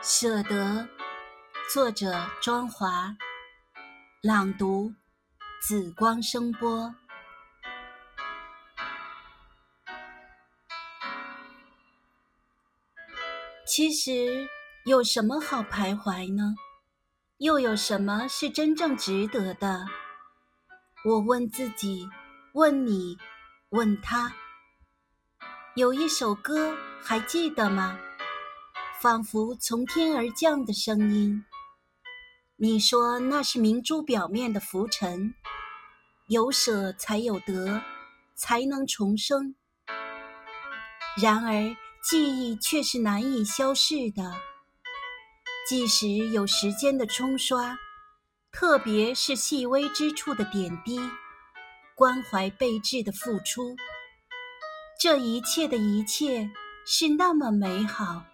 舍得，作者庄华，朗读紫光声波。其实有什么好徘徊呢？又有什么是真正值得的？我问自己，问你，问他。有一首歌，还记得吗？仿佛从天而降的声音。你说那是明珠表面的浮尘，有舍才有得，才能重生。然而记忆却是难以消逝的，即使有时间的冲刷，特别是细微之处的点滴，关怀备至的付出，这一切的一切是那么美好。